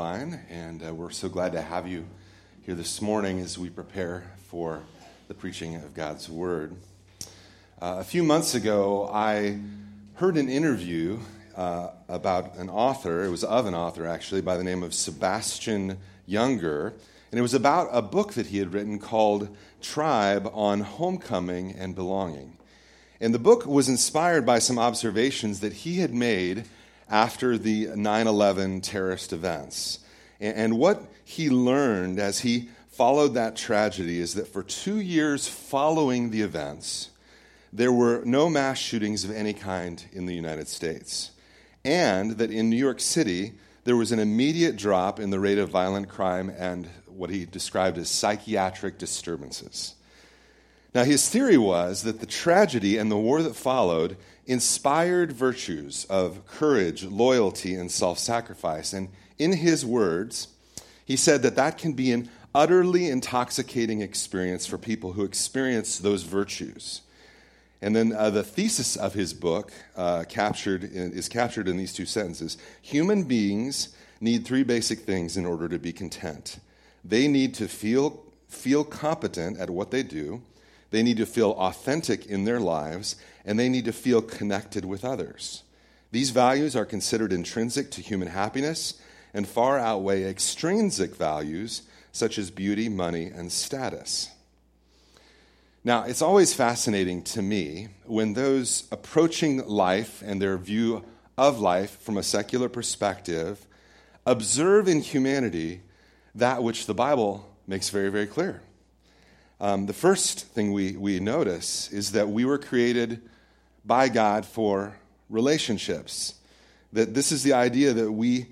Vine, and uh, we're so glad to have you here this morning as we prepare for the preaching of God's Word. Uh, a few months ago, I heard an interview uh, about an author, it was of an author actually, by the name of Sebastian Junger, and it was about a book that he had written called Tribe on Homecoming and Belonging. And the book was inspired by some observations that he had made after the 9 11 terrorist events. And what he learned as he followed that tragedy is that for two years following the events, there were no mass shootings of any kind in the United States. And that in New York City, there was an immediate drop in the rate of violent crime and what he described as psychiatric disturbances. Now, his theory was that the tragedy and the war that followed inspired virtues of courage, loyalty, and self sacrifice. And in his words, he said that that can be an utterly intoxicating experience for people who experience those virtues. And then uh, the thesis of his book uh, captured in, is captured in these two sentences Human beings need three basic things in order to be content. They need to feel, feel competent at what they do, they need to feel authentic in their lives, and they need to feel connected with others. These values are considered intrinsic to human happiness and far outweigh extrinsic values such as beauty, money, and status. Now, it's always fascinating to me when those approaching life and their view of life from a secular perspective observe in humanity that which the Bible makes very, very clear. Um, the first thing we, we notice is that we were created by God for relationships. That this is the idea that we,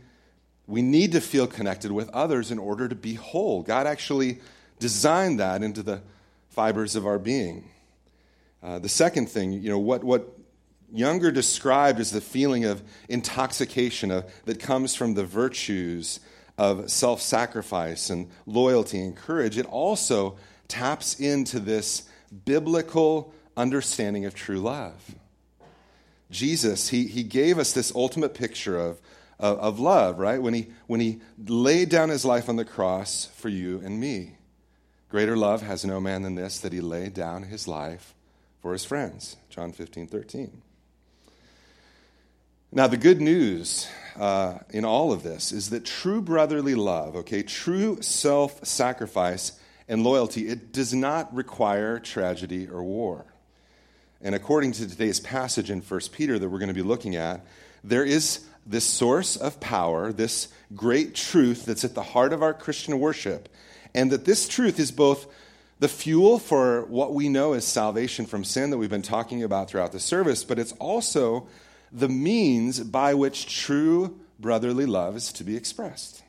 we need to feel connected with others in order to be whole. God actually designed that into the fibers of our being. Uh, the second thing, you know, what, what Junger described as the feeling of intoxication of, that comes from the virtues of self sacrifice and loyalty and courage, it also taps into this biblical understanding of true love. Jesus, he, he gave us this ultimate picture of, of, of, love, right? When he, when he laid down his life on the cross for you and me. Greater love has no man than this, that he laid down his life for his friends. John 15, 13. Now, the good news uh, in all of this is that true brotherly love, okay, true self sacrifice and loyalty, it does not require tragedy or war. And according to today's passage in 1 Peter that we're going to be looking at, there is this source of power, this great truth that's at the heart of our Christian worship, and that this truth is both the fuel for what we know as salvation from sin that we've been talking about throughout the service, but it's also the means by which true brotherly love is to be expressed.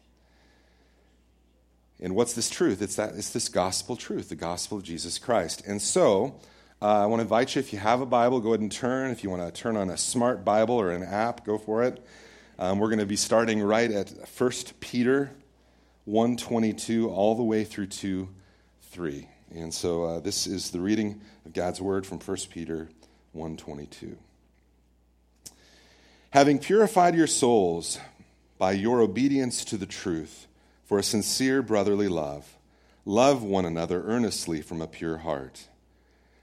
And what's this truth? It's that it's this gospel truth, the gospel of Jesus Christ. And so, uh, I want to invite you, if you have a Bible, go ahead and turn. If you want to turn on a smart Bible or an app, go for it. Um, we're going to be starting right at 1 Peter 122 all the way through to 3. And so uh, this is the reading of God's word from 1 Peter 122. Having purified your souls by your obedience to the truth for a sincere brotherly love, love one another earnestly from a pure heart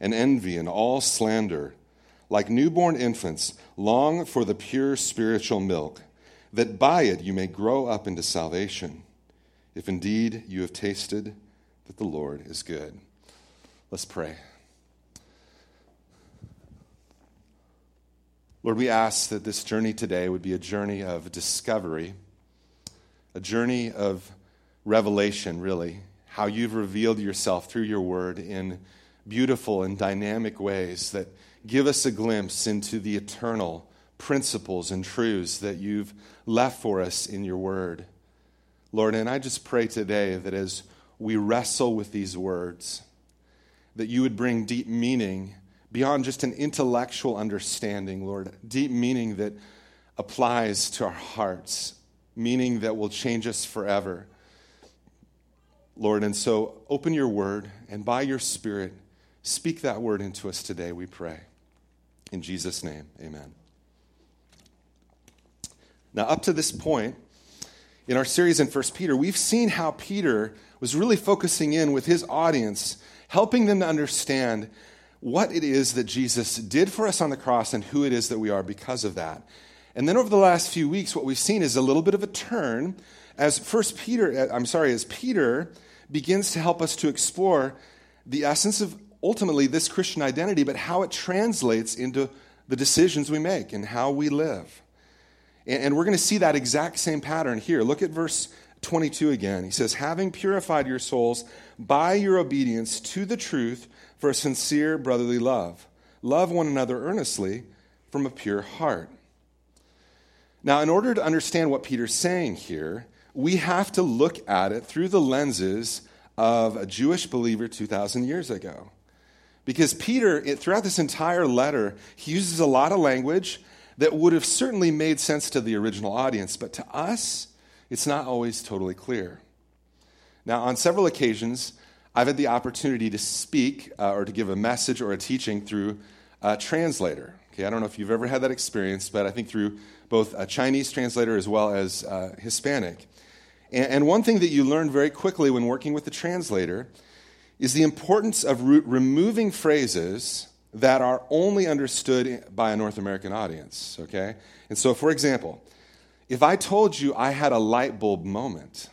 and envy and all slander. Like newborn infants, long for the pure spiritual milk, that by it you may grow up into salvation, if indeed you have tasted that the Lord is good. Let's pray. Lord, we ask that this journey today would be a journey of discovery, a journey of revelation, really, how you've revealed yourself through your word in beautiful and dynamic ways that give us a glimpse into the eternal principles and truths that you've left for us in your word. Lord, and I just pray today that as we wrestle with these words, that you would bring deep meaning beyond just an intellectual understanding, Lord, deep meaning that applies to our hearts, meaning that will change us forever. Lord, and so open your word and by your spirit, speak that word into us today, we pray. In Jesus' name, amen. Now, up to this point in our series in 1 Peter, we've seen how Peter was really focusing in with his audience, helping them to understand what it is that Jesus did for us on the cross and who it is that we are because of that. And then over the last few weeks, what we've seen is a little bit of a turn as First Peter, I'm sorry, as Peter begins to help us to explore the essence of ultimately this Christian identity, but how it translates into the decisions we make and how we live. And we're going to see that exact same pattern here. Look at verse 22 again. He says, Having purified your souls by your obedience to the truth for a sincere brotherly love, love one another earnestly from a pure heart. Now, in order to understand what Peter's saying here, we have to look at it through the lenses of a Jewish believer 2,000 years ago. Because Peter, throughout this entire letter, he uses a lot of language that would have certainly made sense to the original audience, but to us, it's not always totally clear. Now, on several occasions, I've had the opportunity to speak uh, or to give a message or a teaching through a translator. Okay, I don't know if you've ever had that experience, but I think through both a Chinese translator as well as uh, Hispanic. And, and, one thing that you learn very quickly when working with the translator is the importance of re- removing phrases that are only understood by a North American audience, okay? And so, for example, if I told you I had a light bulb moment,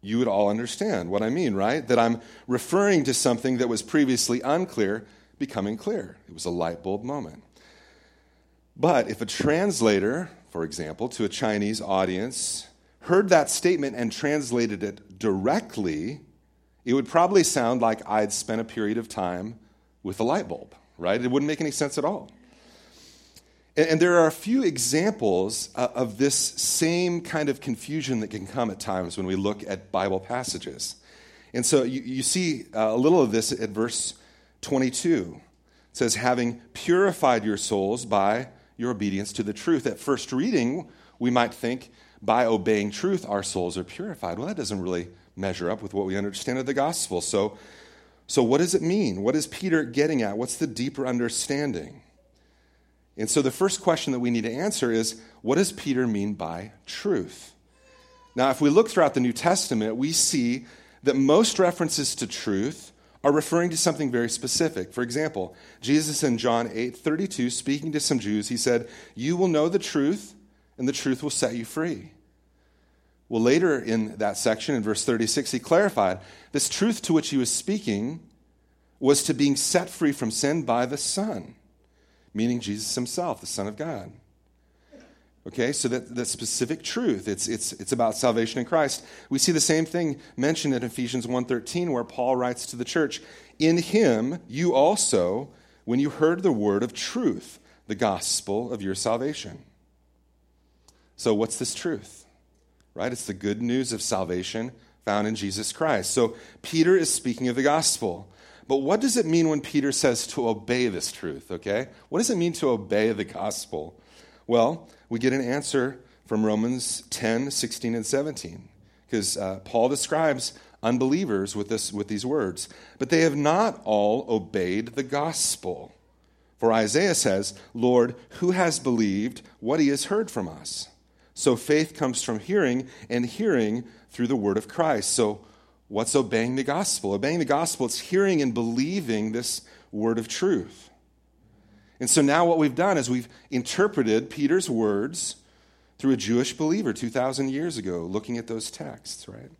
you would all understand what I mean, right? That I'm referring to something that was previously unclear becoming clear. It was a light bulb moment. But if a translator, for example, to a Chinese audience, heard that statement and translated it directly, it would probably sound like I'd spent a period of time with a light bulb, right? It wouldn't make any sense at all. And, there are a few examples uh, of this same kind of confusion that can come at times when we look at Bible passages. And so you, you see uh, a little of this at verse 22. It says, having purified your souls by your obedience to the truth. At first reading, we might think, by obeying truth, our souls are purified. Well, that doesn't really measure up with what we understand of the gospel. So, so what does it mean? What is Peter getting at? What's the deeper understanding? And so the first question that we need to answer is what does Peter mean by truth? Now, if we look throughout the New Testament, we see that most references to truth are referring to something very specific. For example, Jesus in John 8 32, speaking to some Jews, he said, You will know the truth, and the truth will set you free. Well, later in that section, in verse 36, he clarified this truth to which he was speaking was to being set free from sin by the Son, meaning Jesus himself, the Son of God. Okay, so that, that specific truth, it's, it's, it's about salvation in Christ. We see the same thing mentioned in Ephesians 1.13 where Paul writes to the church, In him you also, when you heard the word of truth, the gospel of your salvation. So what's this truth? Right? It's the good news of salvation found in Jesus Christ. So Peter is speaking of the gospel. But what does it mean when Peter says to obey this truth, okay? What does it mean to obey the gospel? Well, we get an answer from Romans 10, 16, and 17. Because uh, Paul describes unbelievers with, this, with these words. But they have not all obeyed the gospel. For Isaiah says, Lord, who has believed what he has heard from us? So faith comes from hearing, and hearing through the word of Christ. So, what's obeying the gospel? Obeying the gospel, it's hearing and believing this word of truth. And so now what we've done is we've interpreted Peter's words through a Jewish believer 2,000 years ago, looking at those texts, right?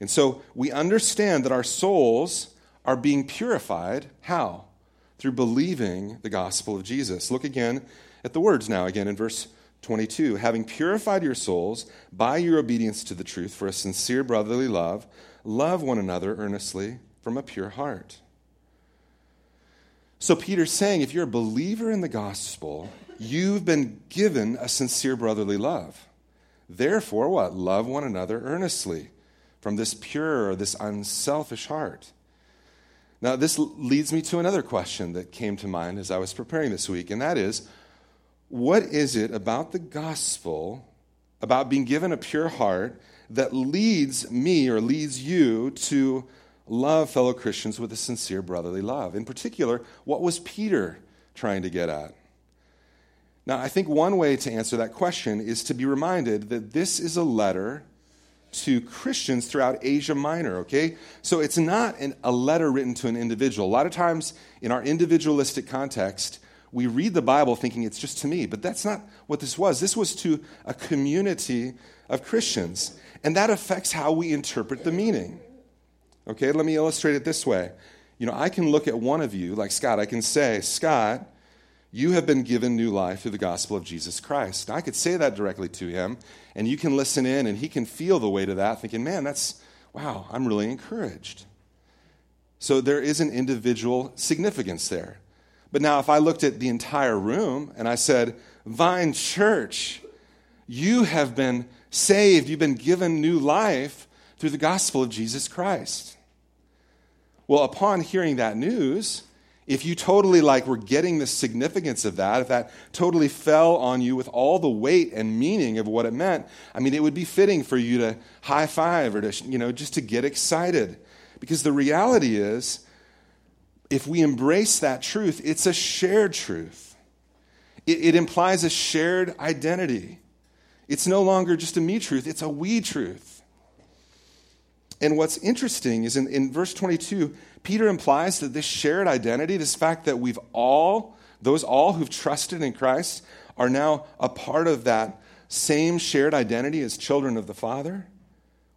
And so we understand that our souls are being purified. How? Through believing the gospel of Jesus. Look again at the words now, again in verse 22 having purified your souls by your obedience to the truth for a sincere brotherly love love one another earnestly from a pure heart so peter's saying if you're a believer in the gospel you've been given a sincere brotherly love Therefore, what? Love one another earnestly from this pure, this unselfish heart. Now, this leads me to another question that came to mind as I was preparing this week, and that is what is it about the gospel, about being given a pure heart, that leads me or leads you to love fellow Christians with a sincere brotherly love? In particular, what was Peter trying to get at? Now, I think one way to answer that question is to be reminded that this is a letter to Christians throughout Asia Minor, okay? So it's not an, a letter written to an individual. A lot of times in our individualistic context, we read the Bible thinking it's just to me, but that's not what this was. This was to a community of Christians, and that affects how we interpret the meaning. Okay, let me illustrate it this way. You know, I can look at one of you, like Scott, I can say, Scott, you have been given new life through the gospel of Jesus Christ. I could say that directly to him, and you can listen in, and he can feel the weight of that, thinking, man, that's, wow, I'm really encouraged. So there is an individual significance there. But now, if I looked at the entire room and I said, Vine Church, you have been saved, you've been given new life through the gospel of Jesus Christ. Well, upon hearing that news, if you totally like were getting the significance of that, if that totally fell on you with all the weight and meaning of what it meant, I mean, it would be fitting for you to high five or to, you know, just to get excited. Because the reality is, if we embrace that truth, it's a shared truth. It, it implies a shared identity. It's no longer just a me truth, it's a we truth. And what's interesting is in, in verse 22, Peter implies that this shared identity, this fact that we've all, those all who've trusted in Christ, are now a part of that same shared identity as children of the Father.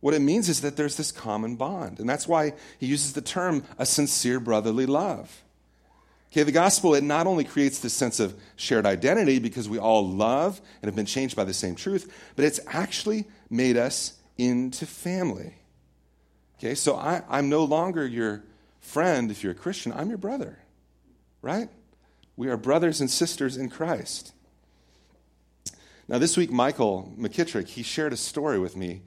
What it means is that there's this common bond. And that's why he uses the term a sincere brotherly love. Okay, the gospel, it not only creates this sense of shared identity because we all love and have been changed by the same truth, but it's actually made us into family. Okay, so I, I'm no longer your friend if you're a Christian, I'm your brother, right? We are brothers and sisters in Christ. Now, this week, Michael McKittrick, he shared a story with me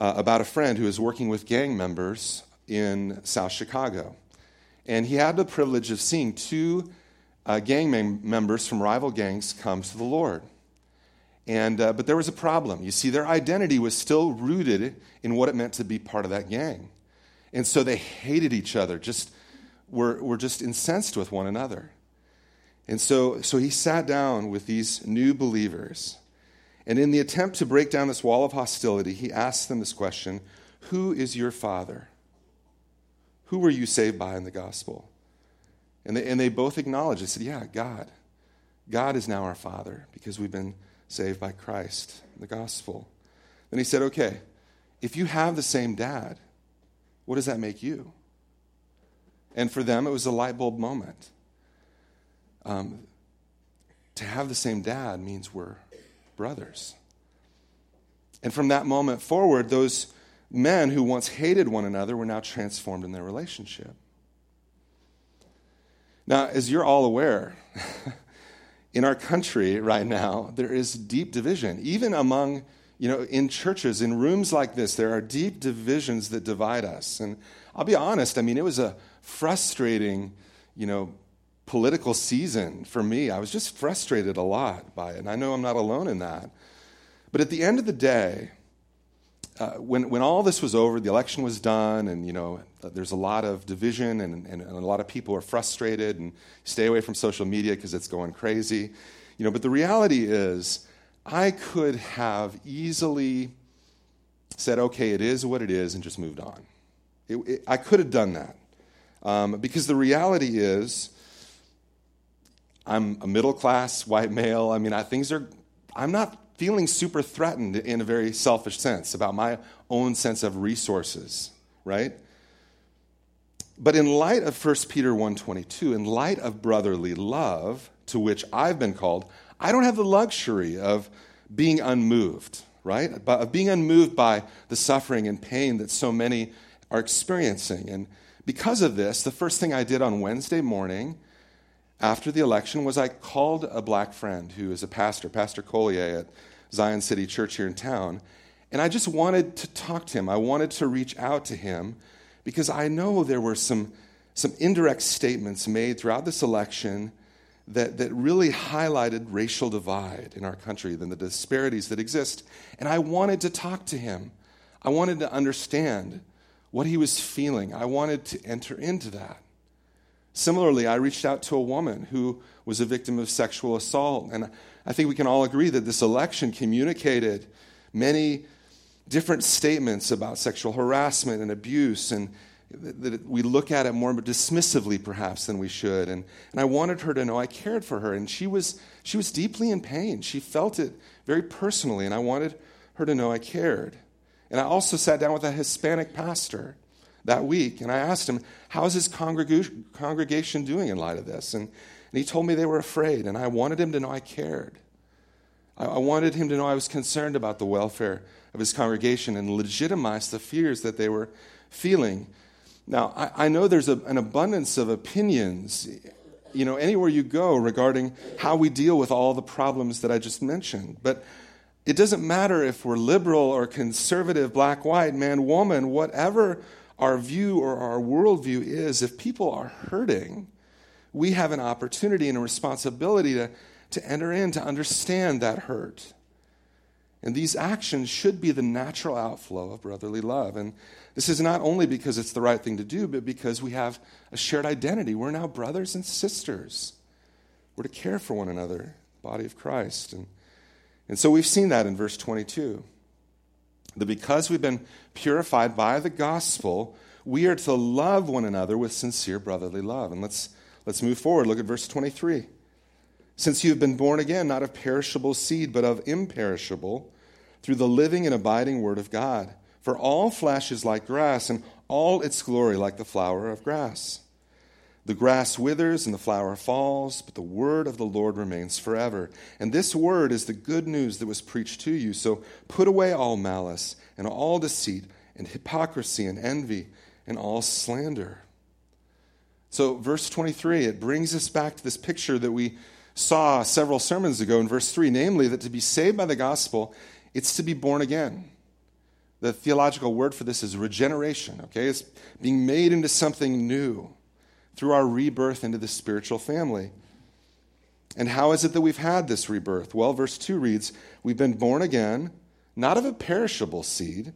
uh, about a friend who was working with gang members in South Chicago. And he had the privilege of seeing two uh, gang mem- members from rival gangs come to the Lord. And, uh, but there was a problem. You see, their identity was still rooted in what it meant to be part of that gang. And so they hated each other, just were, were just incensed with one another. And so, so he sat down with these new believers. And in the attempt to break down this wall of hostility, he asked them this question Who is your father? Who were you saved by in the gospel? And they, and they both acknowledged. They said, Yeah, God. God is now our father because we've been saved by Christ, the gospel. Then he said, Okay, if you have the same dad, what does that make you? And for them, it was a light bulb moment. Um, to have the same dad means we're brothers. And from that moment forward, those men who once hated one another were now transformed in their relationship. Now, as you're all aware, in our country right now, there is deep division, even among you know, in churches, in rooms like this, there are deep divisions that divide us. And I'll be honest, I mean, it was a frustrating, you know, political season for me. I was just frustrated a lot by it. And I know I'm not alone in that. But at the end of the day, uh, when, when all this was over, the election was done, and you know, there's a lot of division, and, and, and a lot of people are frustrated, and stay away from social media because it's going crazy. You know, but the reality is, I could have easily said, okay, it is what it is, and just moved on. It, it, I could have done that. Um, because the reality is, I'm a middle class white male. I mean, I, things are, I'm not feeling super threatened in a very selfish sense about my own sense of resources, right? But in light of 1 Peter 1:22, in light of brotherly love to which I've been called, I don't have the luxury of being unmoved, right? Of being unmoved by the suffering and pain that so many are experiencing. And because of this, the first thing I did on Wednesday morning after the election was I called a black friend who is a pastor, Pastor Collier at Zion City Church here in town. And I just wanted to talk to him. I wanted to reach out to him because I know there were some, some indirect statements made throughout this election that, that really highlighted racial divide in our country and the disparities that exist. And I wanted to talk to him. I wanted to understand what he was feeling. I wanted to enter into that. Similarly, I reached out to a woman who was a victim of sexual assault. And I think we can all agree that this election communicated many different statements about sexual harassment and abuse, and that we look at it more dismissively, perhaps, than we should. And, and I wanted her to know I cared for her, and she was, she was deeply in pain. She felt it very personally, and I wanted her to know I cared. And I also sat down with a Hispanic pastor that week, and I asked him, How's his congregation doing in light of this? And, and he told me they were afraid, and I wanted him to know I cared. I, I wanted him to know I was concerned about the welfare of his congregation and legitimize the fears that they were feeling. Now, I, I know there's a, an abundance of opinions, you know, anywhere you go regarding how we deal with all the problems that I just mentioned. But it doesn't matter if we're liberal or conservative, black, white, man, woman, whatever our view or our worldview is, if people are hurting, we have an opportunity and a responsibility to, to enter in to understand that hurt. And these actions should be the natural outflow of brotherly love. And this is not only because it's the right thing to do, but because we have a shared identity. We're now brothers and sisters. We're to care for one another, body of Christ. And, and so we've seen that in verse 22. That because we've been purified by the gospel, we are to love one another with sincere brotherly love. And let's, let's move forward. Look at verse 23. Since you have been born again, not of perishable seed, but of imperishable, through the living and abiding word of God. For all flesh is like grass, and all its glory like the flower of grass. The grass withers and the flower falls, but the word of the Lord remains forever. And this word is the good news that was preached to you. So put away all malice and all deceit and hypocrisy and envy and all slander. So, verse 23, it brings us back to this picture that we saw several sermons ago in verse 3, namely that to be saved by the gospel, it's to be born again. The theological word for this is regeneration, okay? It's being made into something new through our rebirth into the spiritual family. And how is it that we've had this rebirth? Well, verse 2 reads, We've been born again, not of a perishable seed,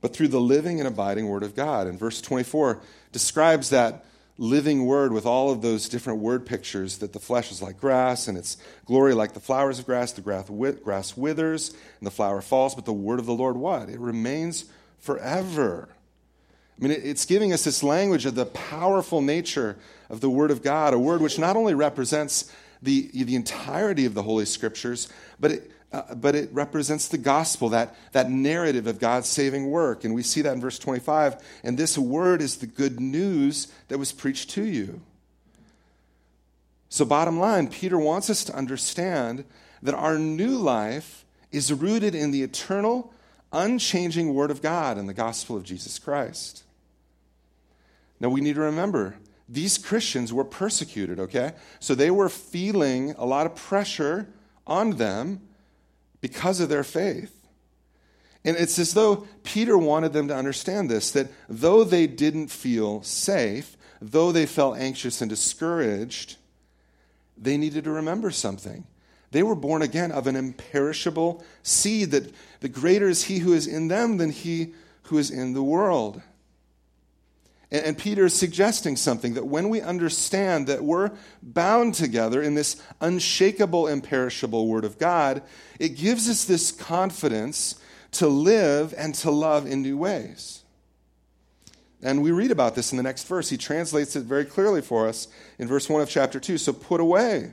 but through the living and abiding Word of God. And verse 24 describes that living word with all of those different word pictures that the flesh is like grass and its glory like the flowers of grass. The grass withers and the flower falls, but the word of the Lord what? It remains forever. I mean, it's giving us this language of the powerful nature of the Word of God, a word which not only represents the, the entirety of the Holy Scriptures, but it, uh, but it represents the gospel, that, that narrative of God's saving work. And we see that in verse 25. And this word is the good news that was preached to you. So, bottom line, Peter wants us to understand that our new life is rooted in the eternal, unchanging Word of God and the gospel of Jesus Christ. Now, we need to remember these Christians were persecuted, okay? So they were feeling a lot of pressure on them because of their faith. And it's as though Peter wanted them to understand this that though they didn't feel safe, though they felt anxious and discouraged, they needed to remember something. They were born again of an imperishable seed, that the greater is he who is in them than he who is in the world. And, and Peter is suggesting something that when we understand that we're bound together in this unshakable, imperishable Word of God, it gives us this confidence to live and to love in new ways. And we read about this in the next verse. He translates it very clearly for us in verse 1 of chapter 2. So put away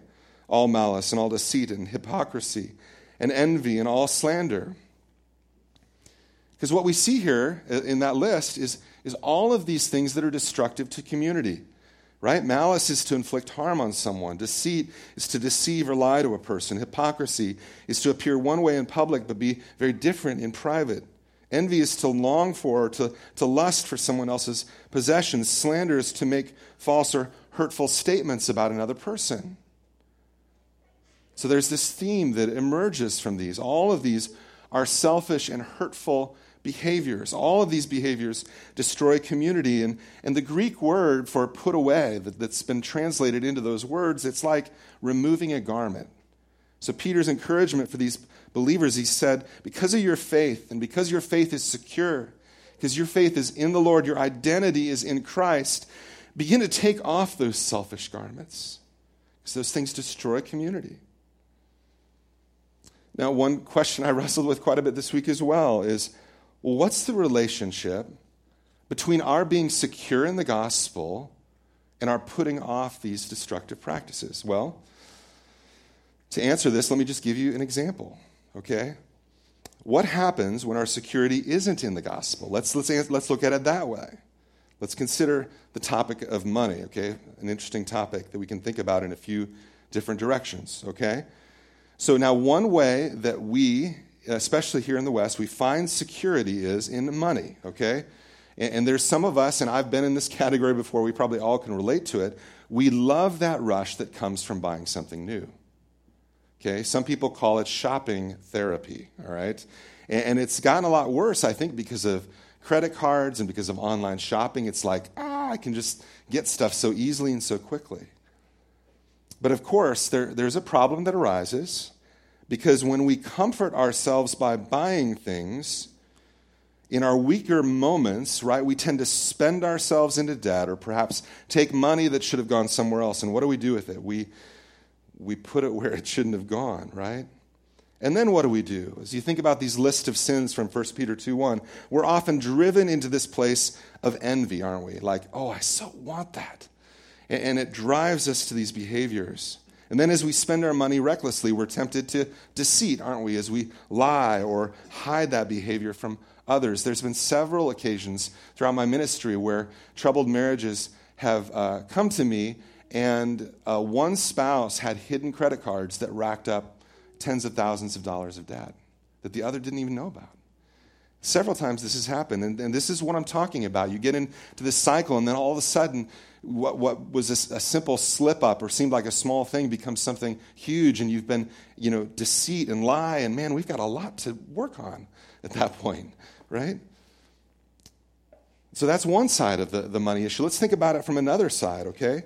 all malice and all deceit and hypocrisy and envy and all slander. Because what we see here uh, in that list is is all of these things that are destructive to community. Right? Malice is to inflict harm on someone. Deceit is to deceive or lie to a person. Hypocrisy is to appear one way in public but be very different in private. Envy is to long for or to, to lust for someone else's possessions. Slander is to make false or hurtful statements about another person. So there's this theme that emerges from these. All of these are selfish and hurtful behaviors. All of these behaviors destroy community. And, and the Greek word for put away that, that's been translated into those words, it's like removing a garment. So Peter's encouragement for these believers, he said, because of your faith and because your faith is secure, because your faith is in the Lord, your identity is in Christ, begin to take off those selfish garments because those things destroy community. Now, one question I wrestled with quite a bit this week as well is well, what's the relationship between our being secure in the gospel and our putting off these destructive practices? Well, to answer this, let me just give you an example, okay? What happens when our security isn't in the gospel? Let's, let's, let's look at it that way. Let's consider the topic of money, okay? An interesting topic that we can think about in a few different directions, okay? So, now one way that we, especially here in the West, we find security is in money, okay? And, and there's some of us, and I've been in this category before, we probably all can relate to it. We love that rush that comes from buying something new. Okay, some people call it shopping therapy, all right? And, and it's gotten a lot worse, I think, because of credit cards and because of online shopping. It's like, ah, I can just get stuff so easily and so quickly. But of course, there, there's a problem that arises because when we comfort ourselves by buying things, in our weaker moments, right, we tend to spend ourselves into debt or perhaps take money that should have gone somewhere else. And what do we do with it? We, we put it where it shouldn't have gone, right? And then what do we do? As you think about these list of sins from 1 Peter 2 1, we're often driven into this place of envy, aren't we? Like, oh, I so want that. And it drives us to these behaviors. And then as we spend our money recklessly, we're tempted to deceit, aren't we? As we lie or hide that behavior from others. There's been several occasions throughout my ministry where troubled marriages have uh, come to me, and uh, one spouse had hidden credit cards that racked up tens of thousands of dollars of debt that the other didn't even know about. Several times this has happened, and, and this is what I'm talking about. You get into this cycle, and then all of a sudden, what, what was a, a, simple slip up or seemed like a small thing becomes something huge, and you've been, you know, deceit and lie, and man, we've got a lot to work on at that point, right? So that's one side of the, the money issue. Let's think about it from another side, okay?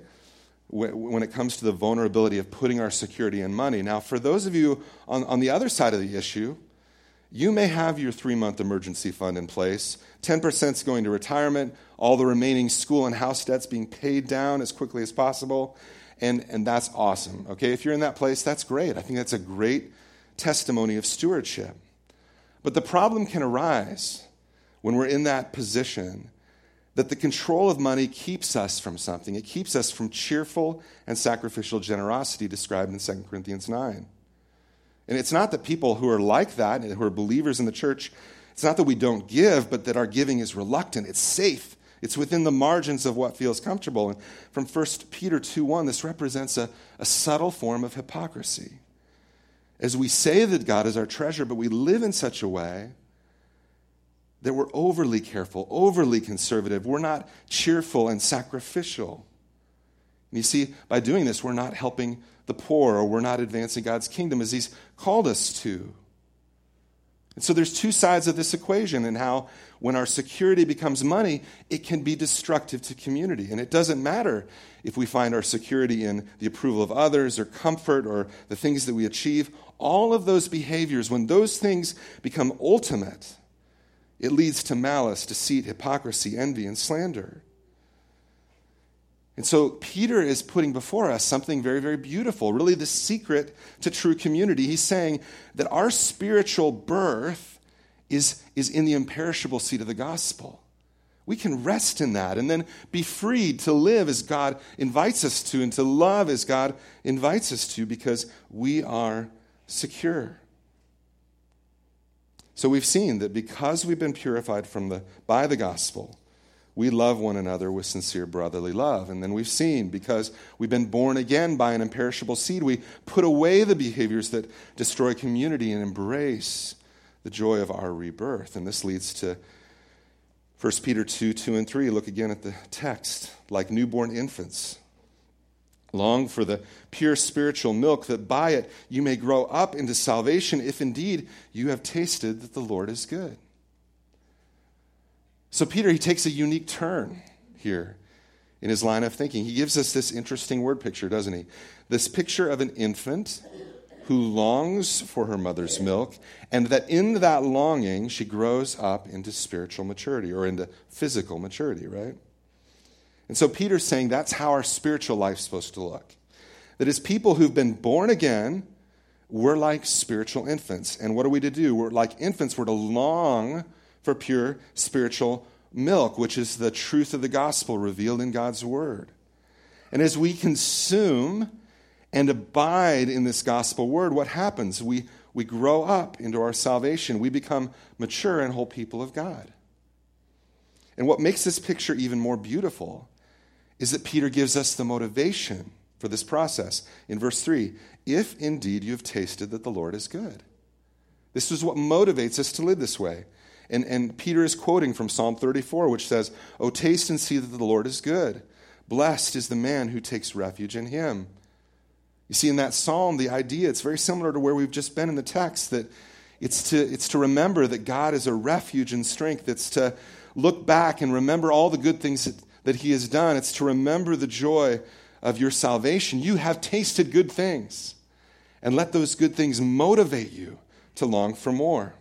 When it comes to the vulnerability of putting our security in money. Now, for those of you on, on the other side of the issue, you may have your three month emergency fund in place. 10% is going to retirement, all the remaining school and house debts being paid down as quickly as possible. And, and that's awesome. Okay, if you're in that place, that's great. I think that's a great testimony of stewardship. But the problem can arise when we're in that position that the control of money keeps us from something. It keeps us from cheerful and sacrificial generosity described in 2 Corinthians 9. And it's not that people who are like that, and who are believers in the church, it's not that we don't give, but that our giving is reluctant. It's safe. It's within the margins of what feels comfortable. And from 1 Peter 2 1, this represents a, a subtle form of hypocrisy. As we say that God is our treasure, but we live in such a way that we're overly careful, overly conservative. We're not cheerful and sacrificial. You see, by doing this, we're not helping the poor or we're not advancing God's kingdom as He's called us to. And so there's two sides of this equation, and how when our security becomes money, it can be destructive to community. And it doesn't matter if we find our security in the approval of others or comfort or the things that we achieve. All of those behaviors, when those things become ultimate, it leads to malice, deceit, hypocrisy, envy, and slander. And so Peter is putting before us something very, very beautiful, really the secret to true community. He's saying that our spiritual birth is, is in the imperishable seed of the gospel. We can rest in that and then be freed to live as God invites us to and to love as God invites us to because we are secure. So we've seen that because we've been purified from the, by the gospel, we love one another with sincere brotherly love. And then we've seen, because we've been born again by an imperishable seed, we put away the behaviors that destroy community and embrace the joy of our rebirth. And this leads to 1 Peter 2 2 and 3. Look again at the text. Like newborn infants, Long for the pure spiritual milk, that by it you may grow up into salvation, if indeed you have tasted that the Lord is good. So, Peter, he takes a unique turn here in his line of thinking. He gives us this interesting word picture, doesn't he? This picture of an infant who longs for her mother's milk, and that in that longing she grows up into spiritual maturity or into physical maturity, right? And so Peter's saying that's how our spiritual life's supposed to look. That as people who've been born again, we're like spiritual infants. And what are we to do? We're like infants, we're to long for pure spiritual milk, which is the truth of the gospel revealed in God's word. And as we consume and abide in this gospel word, what happens? We, we grow up into our salvation. We become mature and whole people of God. And what makes this picture even more beautiful is that Peter gives us the motivation for this process. In verse 3, if indeed you have tasted that the Lord is good. This is what motivates us to live this way. And, and Peter is quoting from Psalm 34, which says, Oh, taste and see that the Lord is good. Blessed is the man who takes refuge in him. You see, in that psalm, the idea, it's very similar to where we've just been in the text, that it's to, it's to remember that God is a refuge and strength. It's to look back and remember all the good things that that He has done. It's to remember the joy of your salvation. You have tasted good things, and let those good things motivate you to long for more.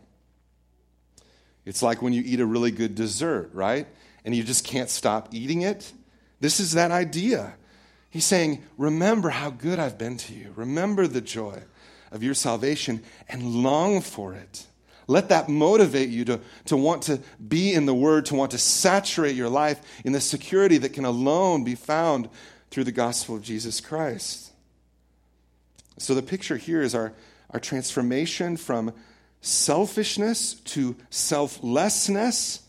It's like when you eat a really good dessert, right? And you just can't stop eating it. This is that idea. He's saying, Remember how good I've been to you. Remember the joy of your salvation and long for it. Let that motivate you to, to want to be in the Word, to want to saturate your life in the security that can alone be found through the gospel of Jesus Christ. So, the picture here is our, our transformation from selfishness to selflessness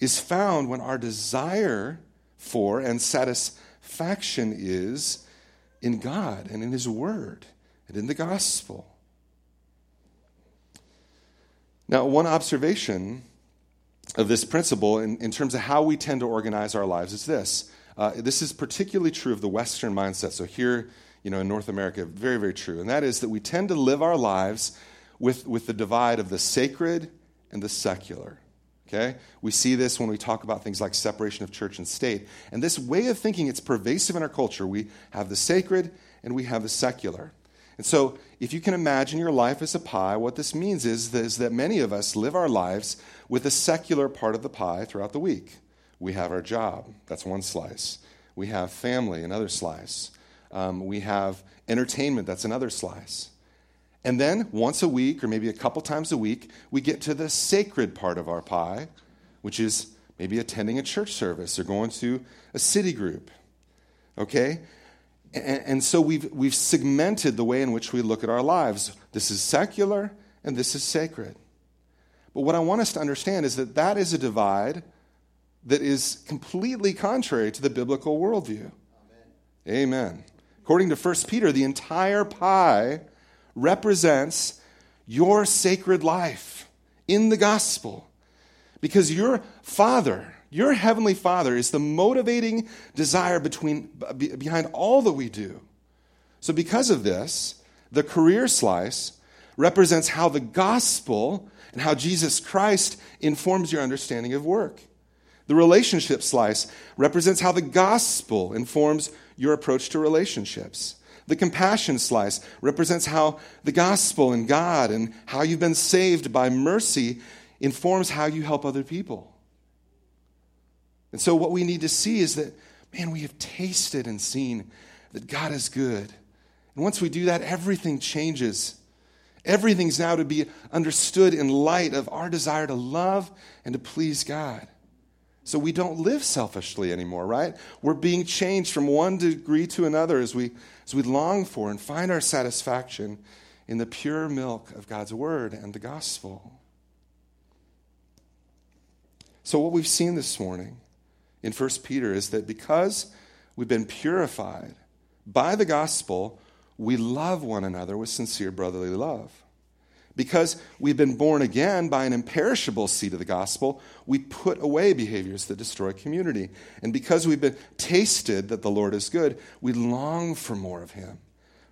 is found when our desire for and satisfaction is in God and in His Word and in the gospel. Now, one observation of this principle in, in terms of how we tend to organize our lives is this. Uh, this is particularly true of the Western mindset. So, here, you know, in North America, very, very true. And that is that we tend to live our lives with, with the divide of the sacred and the secular. Okay? We see this when we talk about things like separation of church and state. And this way of thinking, it's pervasive in our culture. We have the sacred and we have the secular. And so, if you can imagine your life as a pie, what this means is, is that many of us live our lives with a secular part of the pie throughout the week. We have our job, that's one slice. We have family, another slice. Um, we have entertainment, that's another slice. And then once a week, or maybe a couple times a week, we get to the sacred part of our pie, which is maybe attending a church service or going to a city group. Okay? And, and so we've, we've segmented the way in which we look at our lives. This is secular and this is sacred. But what I want us to understand is that that is a divide that is completely contrary to the biblical worldview. Amen. Amen. According to 1 Peter, the entire pie represents your sacred life in the gospel. Because your Father, your Heavenly Father is the motivating desire between, behind all that we do. So, because of this, the career slice represents how the gospel and how Jesus Christ informs your understanding of work. The relationship slice represents how the gospel informs your approach to relationships. The compassion slice represents how the gospel and God and how you've been saved by mercy informs how you help other people. And so, what we need to see is that, man, we have tasted and seen that God is good. And once we do that, everything changes. Everything's now to be understood in light of our desire to love and to please God. So we don't live selfishly anymore, right? We're being changed from one degree to another as we, we long for and find our satisfaction in the pure milk of God's word and the gospel. So, what we've seen this morning in 1 Peter is that because we've been purified by the gospel, we love one another with sincere brotherly love. Because we've been born again by an imperishable seed of the gospel, we put away behaviors that destroy community. And because we've been tasted that the Lord is good, we long for more of Him.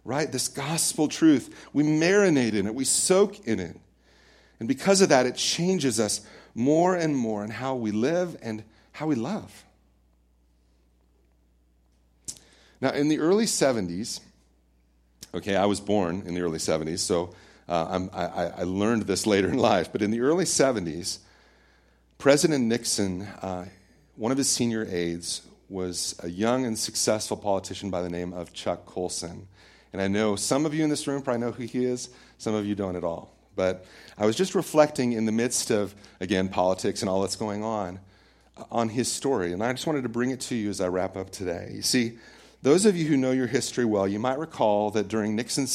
Right? This gospel truth, we marinate in it, we soak in it. And because of that, it changes us more and more in how we live and how we love. Now, in the early 70s, okay, I was born in the early 70s, so uh, I, I, learned this later in life, but in the early 70s, President Nixon, uh, one of his senior aides, was a young and successful politician by the name of Chuck Colson. And I know some of you in this room probably know who he is, some of you don't at all. But I was just reflecting in the midst of, again, politics and all that's going on, uh, on his story. And I just wanted to bring it to you as I wrap up today. You see, those of you who know your history well, you might recall that during Nixon's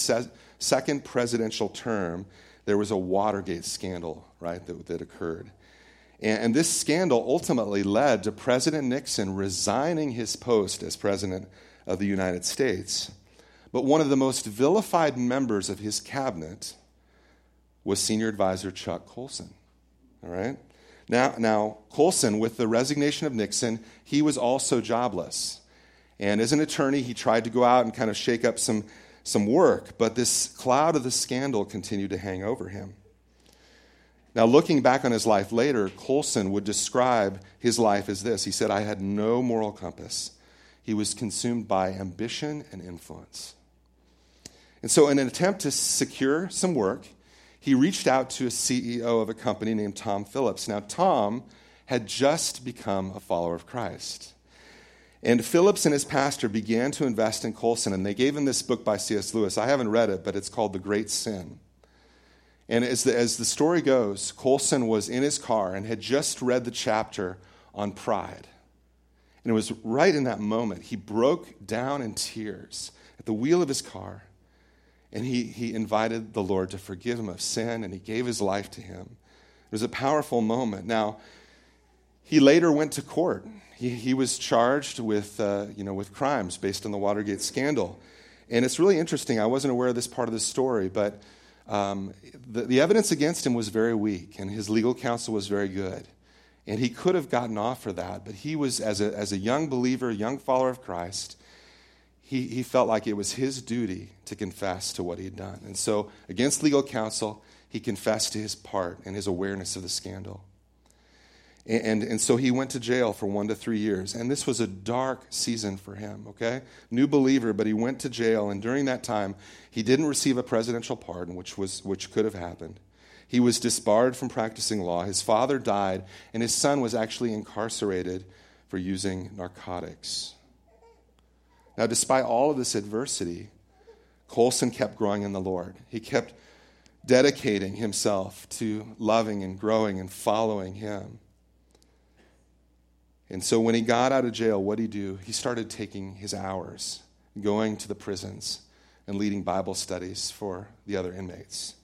second presidential term, there was a Watergate scandal, right, that, that occurred. And, and this scandal ultimately led to President Nixon resigning his post as president of the United States. But one of the most vilified members of his cabinet was senior advisor Chuck Colson. All right? Now, now, Colson, with the resignation of Nixon, he was also jobless. And as an attorney, he tried to go out and kind of shake up some, some work, but this cloud of the scandal continued to hang over him. Now, looking back on his life later, Colson would describe his life as this He said, I had no moral compass. He was consumed by ambition and influence. And so, in an attempt to secure some work, he reached out to a CEO of a company named Tom Phillips. Now, Tom had just become a follower of Christ. And Phillips and his pastor began to invest in Colson, and they gave him this book by C.S. Lewis. I haven't read it, but it's called The Great Sin. And as the, as the story goes, Colson was in his car and had just read the chapter on pride. And it was right in that moment he broke down in tears at the wheel of his car, and he, he invited the Lord to forgive him of sin, and he gave his life to him. It was a powerful moment. Now, he later went to court he, he was charged with, uh, you know, with crimes based on the Watergate scandal. And it's really interesting. I wasn't aware of this part of the story, but um, the, the evidence against him was very weak, and his legal counsel was very good. And he could have gotten off for that, but he was, as a, as a young believer, young follower of Christ, he, he felt like it was his duty to confess to what he had done. And so, against legal counsel, he confessed to his part and his awareness of the scandal. And, and so he went to jail for one to three years. And this was a dark season for him, okay? New believer, but he went to jail. And during that time, he didn't receive a presidential pardon, which, was, which could have happened. He was disbarred from practicing law. His father died, and his son was actually incarcerated for using narcotics. Now, despite all of this adversity, Colson kept growing in the Lord. He kept dedicating himself to loving and growing and following him. And so when he got out of jail, what did he do? He started taking his hours, going to the prisons and leading Bible studies for the other inmates.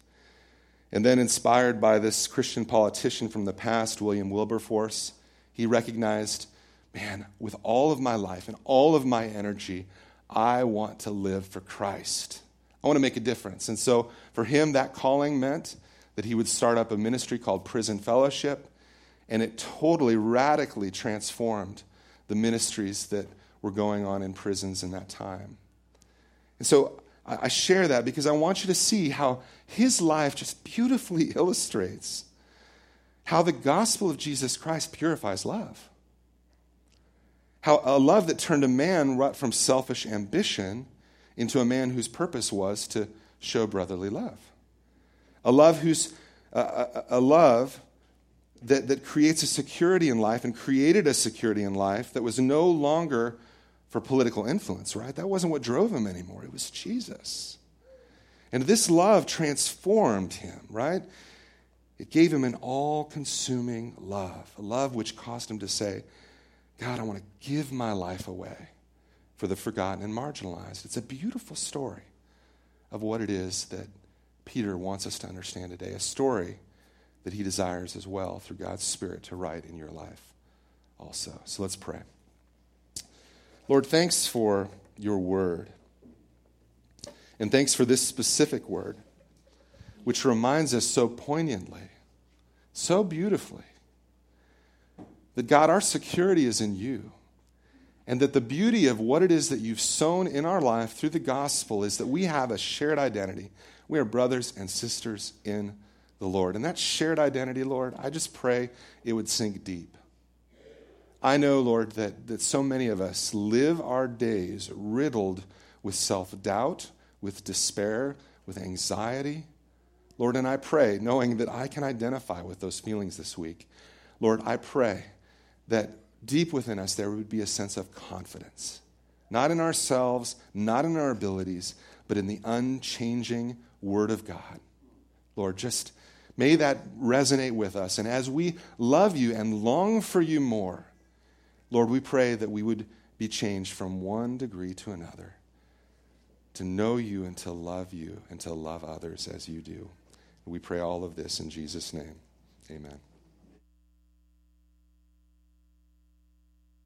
And then, inspired by this Christian politician from the past, William Wilberforce, he recognized, man, with all of my life and all of my energy, I want to live for Christ. I want to make a difference. And so, for him, that calling meant that he would start up a ministry called Prison Fellowship and it totally, radically transformed the ministries that were going on in prisons in that time. And so I share that because I want you to see how his life just beautifully illustrates how the gospel of Jesus Christ purifies love. How a love that turned a man from selfish ambition into a man whose purpose was to show brotherly love. A love whose a, a love that, that creates a security in life and created a security in life that was no longer for political influence, right? That wasn't what drove him anymore. It was Jesus. And this love transformed him, right? It gave him an all consuming love, a love which caused him to say, God, I want to give my life away for the forgotten and marginalized. It's a beautiful story of what it is that Peter wants us to understand today a story that He desires as well through God's Spirit to write in your life also. So let's pray. Lord, thanks for your word. And thanks for this specific word, which reminds us so poignantly, so beautifully, that God, our security is in you. And that the beauty of what it is that you've sown in our life through the gospel is that we have a shared identity. We are brothers and sisters in the Lord. And that shared identity, Lord, I just pray it would sink deep. I know, Lord, that, that so many of us live our days riddled with self doubt, with despair, with anxiety. Lord, and I pray, knowing that I can identify with those feelings this week, Lord, I pray that deep within us there would be a sense of confidence. Not in ourselves, not in our abilities, but in the unchanging Word of God. Lord, just may that resonate with us. And as we love you and long for you more, Lord, we pray that we would be changed from one degree to another to know you and to love you and to love others as you do. We pray all of this in Jesus' name. Amen.